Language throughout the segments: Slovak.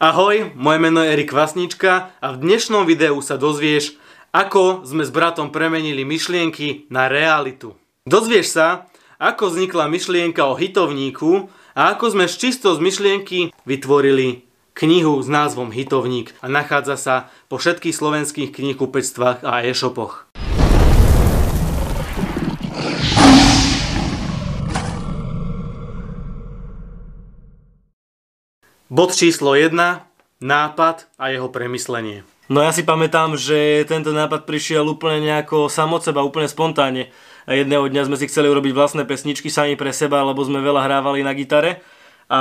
Ahoj, moje meno je Erik Vasnička a v dnešnom videu sa dozvieš, ako sme s bratom premenili myšlienky na realitu. Dozvieš sa, ako vznikla myšlienka o hitovníku a ako sme z čisto z myšlienky vytvorili knihu s názvom Hitovník a nachádza sa po všetkých slovenských knihkupectvách a e-shopoch. Bod číslo 1. Nápad a jeho premyslenie. No ja si pamätám, že tento nápad prišiel úplne nejako sam od seba, úplne spontánne. Jedného dňa sme si chceli urobiť vlastné pesničky sami pre seba, lebo sme veľa hrávali na gitare a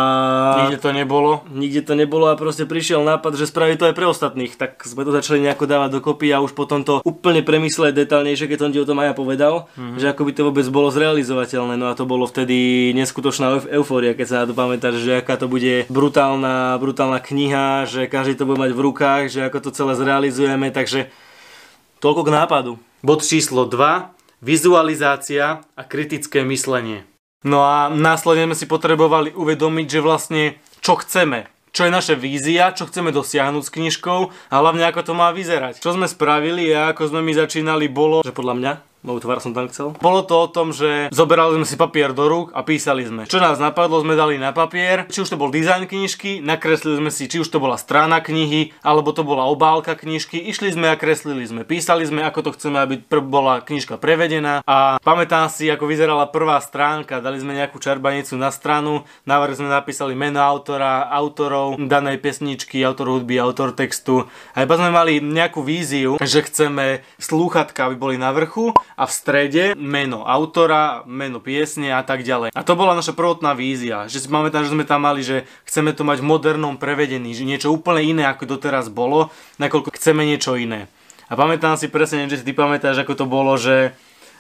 nikde to nebolo? Nikde to nebolo a proste prišiel nápad, že spraví to aj pre ostatných. Tak sme to začali nejako dávať dokopy a už potom to úplne premysleť detálnejšie, keď som ti o tom aj ja povedal, mm-hmm. že ako by to vôbec bolo zrealizovateľné. No a to bolo vtedy neskutočná eufória, keď sa na to pamätáš, že aká to bude brutálna, brutálna kniha, že každý to bude mať v rukách, že ako to celé zrealizujeme, takže toľko k nápadu. Bod číslo 2. Vizualizácia a kritické myslenie. No a následne sme si potrebovali uvedomiť, že vlastne čo chceme. Čo je naša vízia, čo chceme dosiahnuť s knižkou a hlavne ako to má vyzerať. Čo sme spravili a ako sme my začínali bolo, že podľa mňa Moju tvár som tam chcel. Bolo to o tom, že zoberali sme si papier do rúk a písali sme. Čo nás napadlo, sme dali na papier. Či už to bol dizajn knižky, nakreslili sme si, či už to bola strana knihy, alebo to bola obálka knižky. Išli sme a kreslili sme. Písali sme, ako to chceme, aby pr- bola knižka prevedená. A pamätám si, ako vyzerala prvá stránka. Dali sme nejakú čarbanicu na stranu, návrh sme napísali meno autora, autorov danej pesničky, autor hudby, autor textu. A iba sme mali nejakú víziu, že chceme slúchatka, aby boli na vrchu a v strede meno autora, meno piesne a tak ďalej. A to bola naša prvotná vízia, že si pamätám, že sme tam mali, že chceme to mať v modernom prevedení, že niečo úplne iné ako doteraz bolo, nakoľko chceme niečo iné. A pamätám si presne, že si ty pamätáš, ako to bolo, že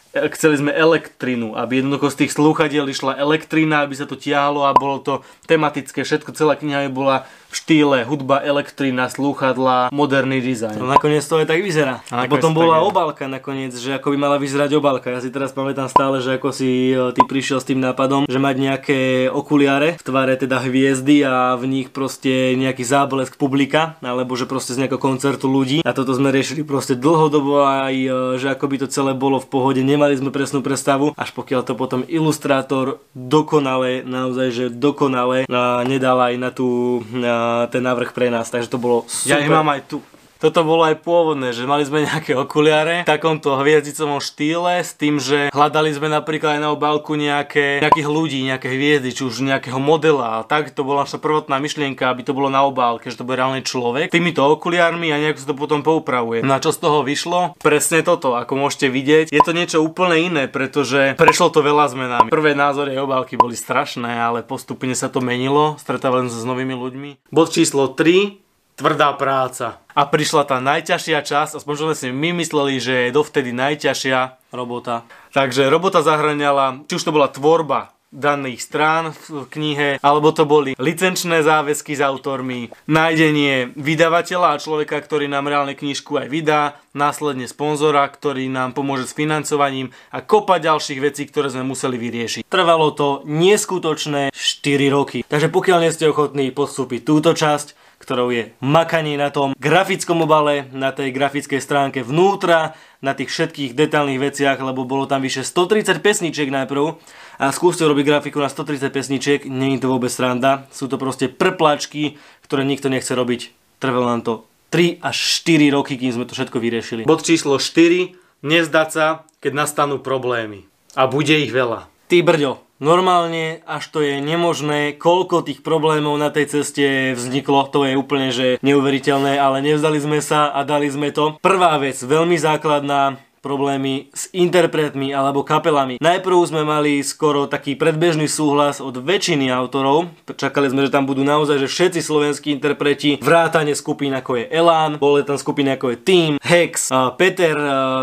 chceli sme elektrinu, aby jednoducho z tých slúchadiel išla elektrina, aby sa to tiahlo a bolo to tematické, všetko, celá kniha bola v štýle hudba, elektrina, slúchadla, moderný dizajn. No nakoniec to aj tak vyzerá. A, a potom bola je. obálka nakoniec, že ako by mala vyzerať obálka. Ja si teraz pamätám stále, že ako si e, ty prišiel s tým nápadom, že mať nejaké okuliare v tvare teda hviezdy a v nich proste nejaký záblesk publika, alebo že proste z nejakého koncertu ľudí. A toto sme riešili proste dlhodobo aj, e, že ako by to celé bolo v pohode. Nemali sme presnú predstavu, až pokiaľ to potom ilustrátor dokonale, naozaj, že dokonale nedal aj na tú na ten návrh pre nás, takže to bolo super. Ja ich mám aj tu toto bolo aj pôvodné, že mali sme nejaké okuliare v takomto hviezdicovom štýle s tým, že hľadali sme napríklad aj na obálku nejaké, nejakých ľudí, nejaké hviezdy, či už nejakého modela tak to bola naša prvotná myšlienka, aby to bolo na obálke, že to bude reálny človek. Týmito okuliarmi a nejako sa to potom poupravuje. Na čo z toho vyšlo? Presne toto, ako môžete vidieť. Je to niečo úplne iné, pretože prešlo to veľa zmenami. Prvé názory obálky boli strašné, ale postupne sa to menilo, stretávali sme sa s novými ľuďmi. Bod číslo 3 tvrdá práca. A prišla tá najťažšia časť, aspoň sme si my mysleli, že je dovtedy najťažšia robota. Takže robota zahrňala, či už to bola tvorba daných strán v knihe, alebo to boli licenčné záväzky s autormi, nájdenie vydavateľa a človeka, ktorý nám reálne knižku aj vydá, následne sponzora, ktorý nám pomôže s financovaním a kopa ďalších vecí, ktoré sme museli vyriešiť. Trvalo to neskutočné 4 roky. Takže pokiaľ nie ste ochotní postúpiť túto časť, ktorou je makanie na tom grafickom obale, na tej grafickej stránke vnútra, na tých všetkých detailných veciach, lebo bolo tam vyše 130 pesničiek najprv a skúste robiť grafiku na 130 pesničiek, je to vôbec sranda, sú to proste prplačky, ktoré nikto nechce robiť. Trvalo nám to 3 až 4 roky, kým sme to všetko vyriešili. Bod číslo 4. Nezdať sa, keď nastanú problémy. A bude ich veľa. Ty brďo, Normálne, až to je nemožné, koľko tých problémov na tej ceste vzniklo, to je úplne že neuveriteľné, ale nevzdali sme sa a dali sme to. Prvá vec, veľmi základná, problémy s interpretmi alebo kapelami. Najprv sme mali skoro taký predbežný súhlas od väčšiny autorov. Čakali sme, že tam budú naozaj že všetci slovenskí interpreti, vrátane skupín ako je Elan, boli tam skupiny ako je Team, Hex, Peter,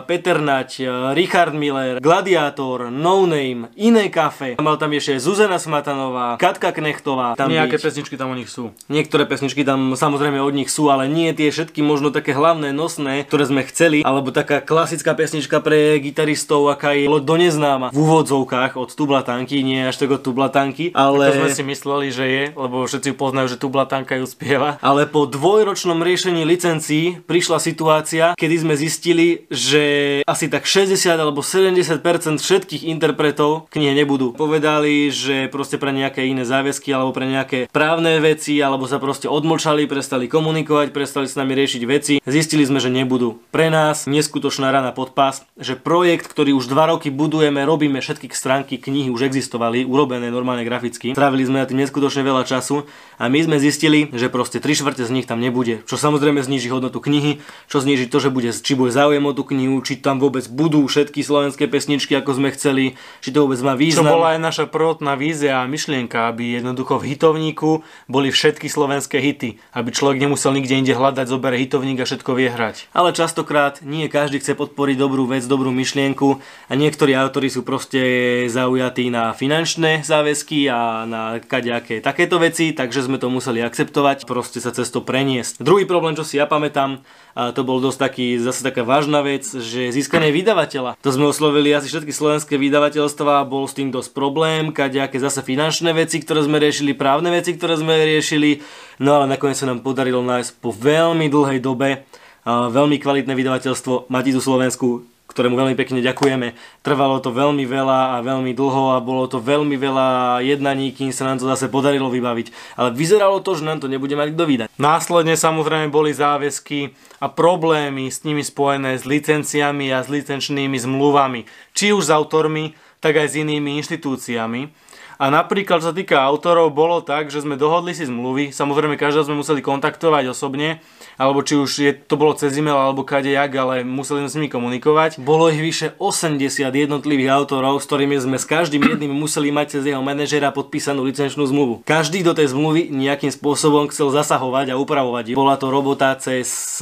Peter Nať, Richard Miller, Gladiator, No Name, Iné kafe. Mal tam ešte Zuzana Smatanová, Katka Knechtová. Tam Nejaké byť. pesničky tam o nich sú. Niektoré pesničky tam samozrejme od nich sú, ale nie tie všetky možno také hlavné, nosné, ktoré sme chceli, alebo taká klasická pesnička pesnička pre gitaristov, aká je do neznáma v úvodzovkách od Tublatanky, nie až tak od Tublatanky, ale... To sme si mysleli, že je, lebo všetci poznajú, že Tublatanka ju spieva. Ale po dvojročnom riešení licencií prišla situácia, kedy sme zistili, že asi tak 60 alebo 70% všetkých interpretov knihe nebudú. Povedali, že proste pre nejaké iné záväzky alebo pre nejaké právne veci, alebo sa proste odmlčali, prestali komunikovať, prestali s nami riešiť veci. Zistili sme, že nebudú. Pre nás neskutočná rana pod pás, že projekt, ktorý už dva roky budujeme, robíme všetky stránky knihy už existovali, urobené normálne graficky. Trávili sme na tým neskutočne veľa času a my sme zistili, že proste tri štvrte z nich tam nebude. Čo samozrejme zníži hodnotu knihy, čo zníži to, že bude, či bude záujem o tú knihu, či tam vôbec budú všetky slovenské pesničky, ako sme chceli, či to vôbec má význam. Čo bola aj naša prvotná vízia a myšlienka, aby jednoducho v hitovníku boli všetky slovenské hity, aby človek nemusel nikde inde hľadať, zobere hitovník a všetko vie hrať. Ale častokrát nie každý chce podporiť dobrú vec, dobrú myšlienku a niektorí autori sú proste zaujatí na finančné záväzky a na kadejaké takéto veci, takže sme to museli akceptovať, proste sa cez to preniesť. Druhý problém, čo si ja pamätám, a to bol dosť taký, zase taká vážna vec, že získanie vydavateľa. To sme oslovili asi všetky slovenské vydavateľstva, bol s tým dosť problém, kadejaké zase finančné veci, ktoré sme riešili, právne veci, ktoré sme riešili, no ale nakoniec sa nám podarilo nájsť po veľmi dlhej dobe veľmi kvalitné vydavateľstvo Matizu Slovensku, ktorému veľmi pekne ďakujeme. Trvalo to veľmi veľa a veľmi dlho a bolo to veľmi veľa jednaní, kým sa nám to zase podarilo vybaviť. Ale vyzeralo to, že nám to nebude mať kto vydať. Následne samozrejme boli záväzky a problémy s nimi spojené s licenciami a s licenčnými zmluvami. Či už s autormi, tak aj s inými inštitúciami. A napríklad, čo sa týka autorov, bolo tak, že sme dohodli si zmluvy, samozrejme každého sme museli kontaktovať osobne, alebo či už je, to bolo cez e-mail alebo kade jak, ale museli sme s nimi komunikovať. Bolo ich vyše 80 jednotlivých autorov, s ktorými sme s každým jedným museli mať cez jeho manažera podpísanú licenčnú zmluvu. Každý do tej zmluvy nejakým spôsobom chcel zasahovať a upravovať. Bola to robota cez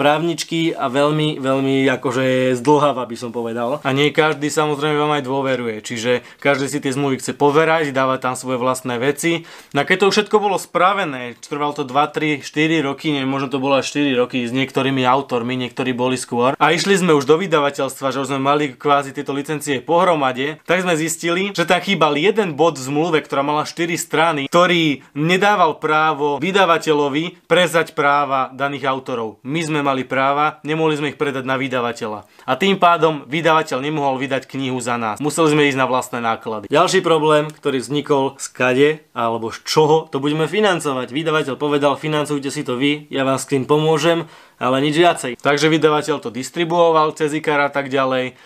právničky a veľmi, veľmi akože zdlháva by som povedal. A nie každý samozrejme vám aj dôveruje, čiže každý si tie zmluvy chce poverať, dávať tam svoje vlastné veci. No a keď to všetko bolo spravené, trvalo to 2, 3, 4 roky, neviem, možno to bolo až 4 roky s niektorými autormi, niektorí boli skôr. A išli sme už do vydavateľstva, že už sme mali kvázi tieto licencie pohromade, tak sme zistili, že tam chýbal jeden bod v zmluve, ktorá mala 4 strany, ktorý nedával právo vydavateľovi prezať práva daných autorov. My sme mali práva, nemohli sme ich predať na vydavateľa. A tým pádom vydavateľ nemohol vydať knihu za nás. Museli sme ísť na vlastné náklady. Ďalší problém, ktorý vznikol z kade alebo z čoho to budeme financovať. Vydavateľ povedal, financujte si to vy, ja vám s tým pomôžem, ale nič viacej. Takže vydavateľ to distribuoval cez IKAR a tak ďalej.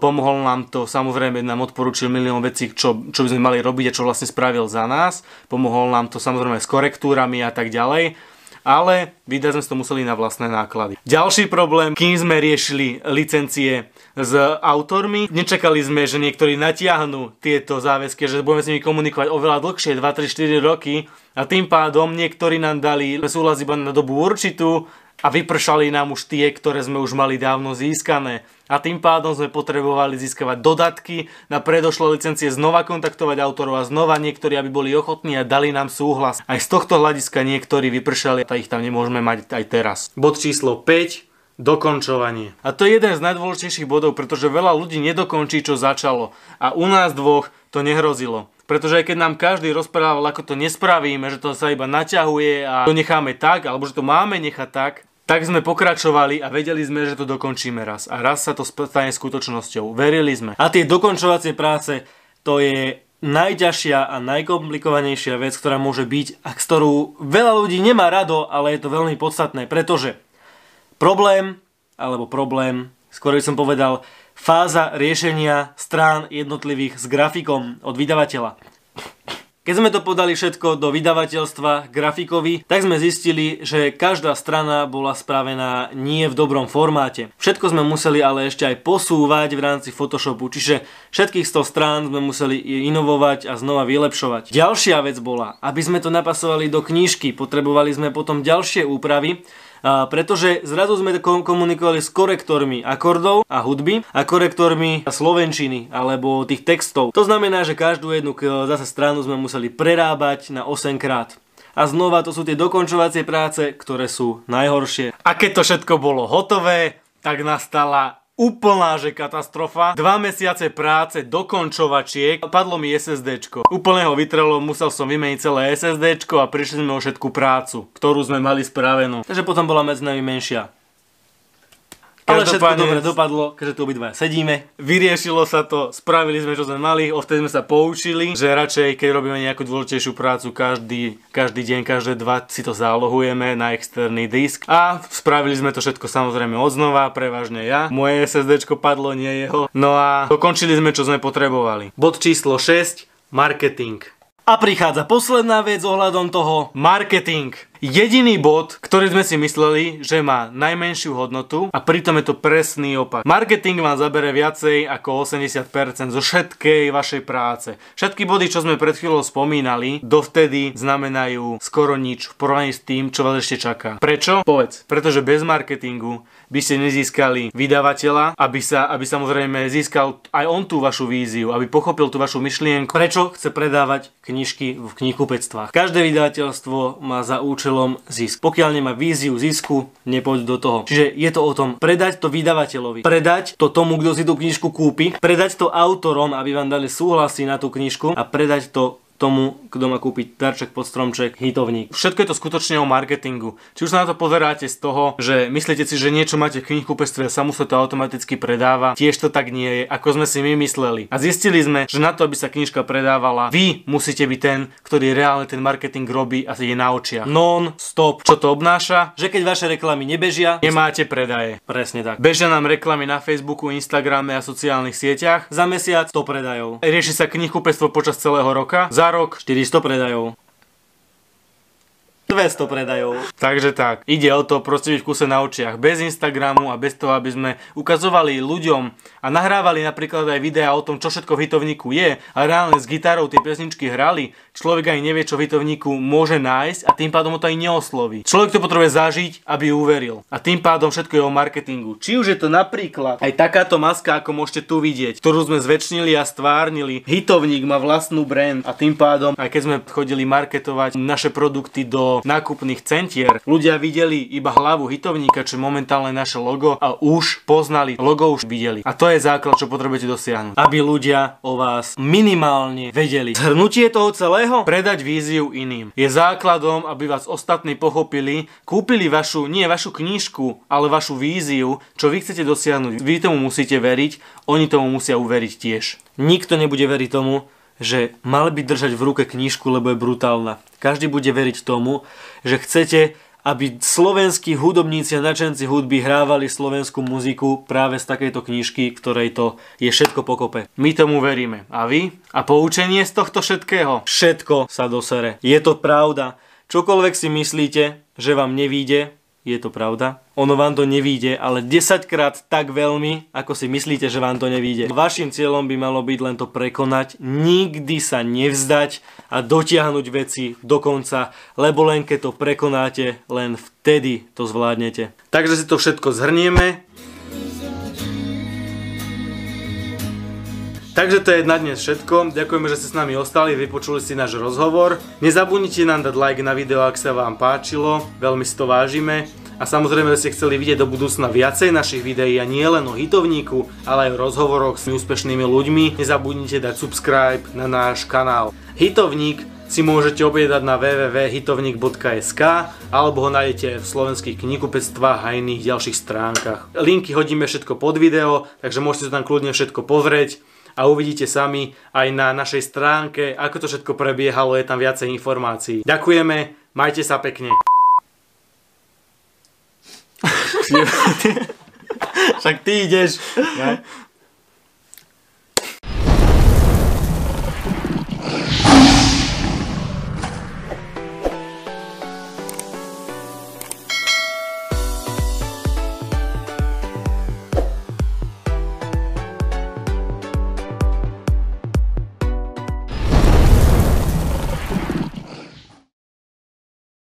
Pomohol nám to, samozrejme nám odporúčil milión vecí, čo, čo by sme mali robiť a čo vlastne spravil za nás. Pomohol nám to samozrejme s korektúrami a tak ďalej ale vydať sme to museli na vlastné náklady. Ďalší problém, kým sme riešili licencie s autormi, nečakali sme, že niektorí natiahnu tieto záväzky, že budeme s nimi komunikovať oveľa dlhšie, 2, 3, 4 roky a tým pádom niektorí nám dali súhlas iba na dobu určitú a vypršali nám už tie, ktoré sme už mali dávno získané. A tým pádom sme potrebovali získavať dodatky na predošlé licencie, znova kontaktovať autorov a znova niektorí, aby boli ochotní a dali nám súhlas. Aj z tohto hľadiska niektorí vypršali a ich tam nemôžeme mať aj teraz. Bod číslo 5. Dokončovanie. A to je jeden z najdôležitejších bodov, pretože veľa ľudí nedokončí, čo začalo. A u nás dvoch to nehrozilo. Pretože aj keď nám každý rozprával, ako to nespravíme, že to sa iba naťahuje a to necháme tak, alebo že to máme nechať tak, tak sme pokračovali a vedeli sme, že to dokončíme raz. A raz sa to stane skutočnosťou. Verili sme. A tie dokončovacie práce, to je najťažšia a najkomplikovanejšia vec, ktorá môže byť a ktorú veľa ľudí nemá rado, ale je to veľmi podstatné, pretože problém, alebo problém, skôr by som povedal, fáza riešenia strán jednotlivých s grafikom od vydavateľa. Keď sme to podali všetko do vydavateľstva grafikovi, tak sme zistili, že každá strana bola spravená nie v dobrom formáte. Všetko sme museli ale ešte aj posúvať v rámci Photoshopu, čiže všetkých 100 strán sme museli inovovať a znova vylepšovať. Ďalšia vec bola, aby sme to napasovali do knižky, potrebovali sme potom ďalšie úpravy, pretože zrazu sme komunikovali s korektormi akordov a hudby a korektormi slovenčiny alebo tých textov. To znamená, že každú jednu zase stranu sme museli prerábať na 8 krát. A znova to sú tie dokončovacie práce, ktoré sú najhoršie. A keď to všetko bolo hotové, tak nastala Úplná, že katastrofa. Dva mesiace práce, dokončovačiek. Padlo mi SSDčko. Úplne ho vytrelo, musel som vymeniť celé SSDčko a prišli sme o všetku prácu, ktorú sme mali spravenú. Takže potom bola medzi nami menšia. Ale všetko dobre dopadlo, keďže tu obidva sedíme. Vyriešilo sa to, spravili sme, čo sme mali, odtedy sme sa poučili, že radšej, keď robíme nejakú dôležitejšiu prácu, každý, každý deň, každé dva si to zálohujeme na externý disk. A spravili sme to všetko samozrejme odznova, prevažne ja. Moje SSD padlo, nie jeho. No a dokončili sme, čo sme potrebovali. Bod číslo 6, marketing. A prichádza posledná vec ohľadom toho. Marketing. Jediný bod, ktorý sme si mysleli, že má najmenšiu hodnotu a pritom je to presný opak. Marketing vám zabere viacej ako 80% zo všetkej vašej práce. Všetky body, čo sme pred chvíľou spomínali, dovtedy znamenajú skoro nič v porovnaní s tým, čo vás ešte čaká. Prečo? Povedz. Pretože bez marketingu by ste nezískali vydavateľa, aby sa, aby samozrejme získal aj on tú vašu víziu, aby pochopil tú vašu myšlienku. Prečo chce predávať knižky v knihkupectvách? Každé vydavateľstvo má za účelom zisk. Pokiaľ nemá víziu zisku, nepoď do toho. Čiže je to o tom predať to vydavateľovi, predať to tomu, kto si tú knižku kúpi, predať to autorom, aby vám dali súhlasy na tú knižku a predať to tomu, kto má kúpiť darček pod stromček, hitovník. Všetko je to skutočne o marketingu. Či už sa na to pozeráte z toho, že myslíte si, že niečo máte v knihkupectve a sa mu sa to automaticky predáva, tiež to tak nie je, ako sme si my mysleli. A zistili sme, že na to, aby sa knižka predávala, vy musíte byť ten, ktorý reálne ten marketing robí a je na očiach. Non, stop. Čo to obnáša? Že keď vaše reklamy nebežia, nemáte predaje. Presne tak. Bežia nám reklamy na Facebooku, Instagrame a sociálnych sieťach. Za mesiac to predajov. Rieši sa knihkupectvo počas celého roka. Za rok 400 predajov. 200 predajov. Takže tak, ide o to proste byť v kuse na očiach. Bez Instagramu a bez toho, aby sme ukazovali ľuďom a nahrávali napríklad aj videá o tom, čo všetko v hitovníku je a reálne s gitarou tie pesničky hrali. Človek aj nevie, čo v hitovníku môže nájsť a tým pádom ho to aj neosloví. Človek to potrebuje zažiť, aby uveril. A tým pádom všetko je o marketingu. Či už je to napríklad aj takáto maska, ako môžete tu vidieť, ktorú sme zväčšnili a stvárnili. Hitovník má vlastnú brand a tým pádom, aj keď sme chodili marketovať naše produkty do nákupných centier, ľudia videli iba hlavu hitovníka, čo je momentálne naše logo a už poznali, logo už videli. A to je základ, čo potrebujete dosiahnuť. Aby ľudia o vás minimálne vedeli. Zhrnutie toho celého? Predať víziu iným. Je základom, aby vás ostatní pochopili, kúpili vašu, nie vašu knižku, ale vašu víziu, čo vy chcete dosiahnuť. Vy tomu musíte veriť, oni tomu musia uveriť tiež. Nikto nebude veriť tomu, že mal by držať v ruke knižku, lebo je brutálna. Každý bude veriť tomu, že chcete, aby slovenskí hudobníci a načenci hudby hrávali slovenskú muziku práve z takejto knižky, ktorej to je všetko pokope. My tomu veríme. A vy? A poučenie z tohto všetkého? Všetko sa dosere. Je to pravda. Čokoľvek si myslíte, že vám nevíde, je to pravda. Ono vám to nevíde, ale 10 krát tak veľmi, ako si myslíte, že vám to nevíde. Vašim cieľom by malo byť len to prekonať, nikdy sa nevzdať a dotiahnuť veci do konca, lebo len keď to prekonáte, len vtedy to zvládnete. Takže si to všetko zhrnieme. Takže to je na dnes všetko. Ďakujeme, že ste s nami ostali, vypočuli si náš rozhovor. Nezabudnite nám dať like na video, ak sa vám páčilo, veľmi si to vážime. A samozrejme, že ste chceli vidieť do budúcna viacej našich videí a nie len o hitovníku, ale aj o rozhovoroch s úspešnými ľuďmi. Nezabudnite dať subscribe na náš kanál. Hitovník si môžete objednať na www.hitovník.sk alebo ho nájdete v slovenských knihkupectvách a iných ďalších stránkach. Linky hodíme všetko pod video, takže môžete tam kľudne všetko pozrieť a uvidíte sami aj na našej stránke, ako to všetko prebiehalo, je tam viacej informácií. Ďakujeme, majte sa pekne. Však ty ideš. Ne?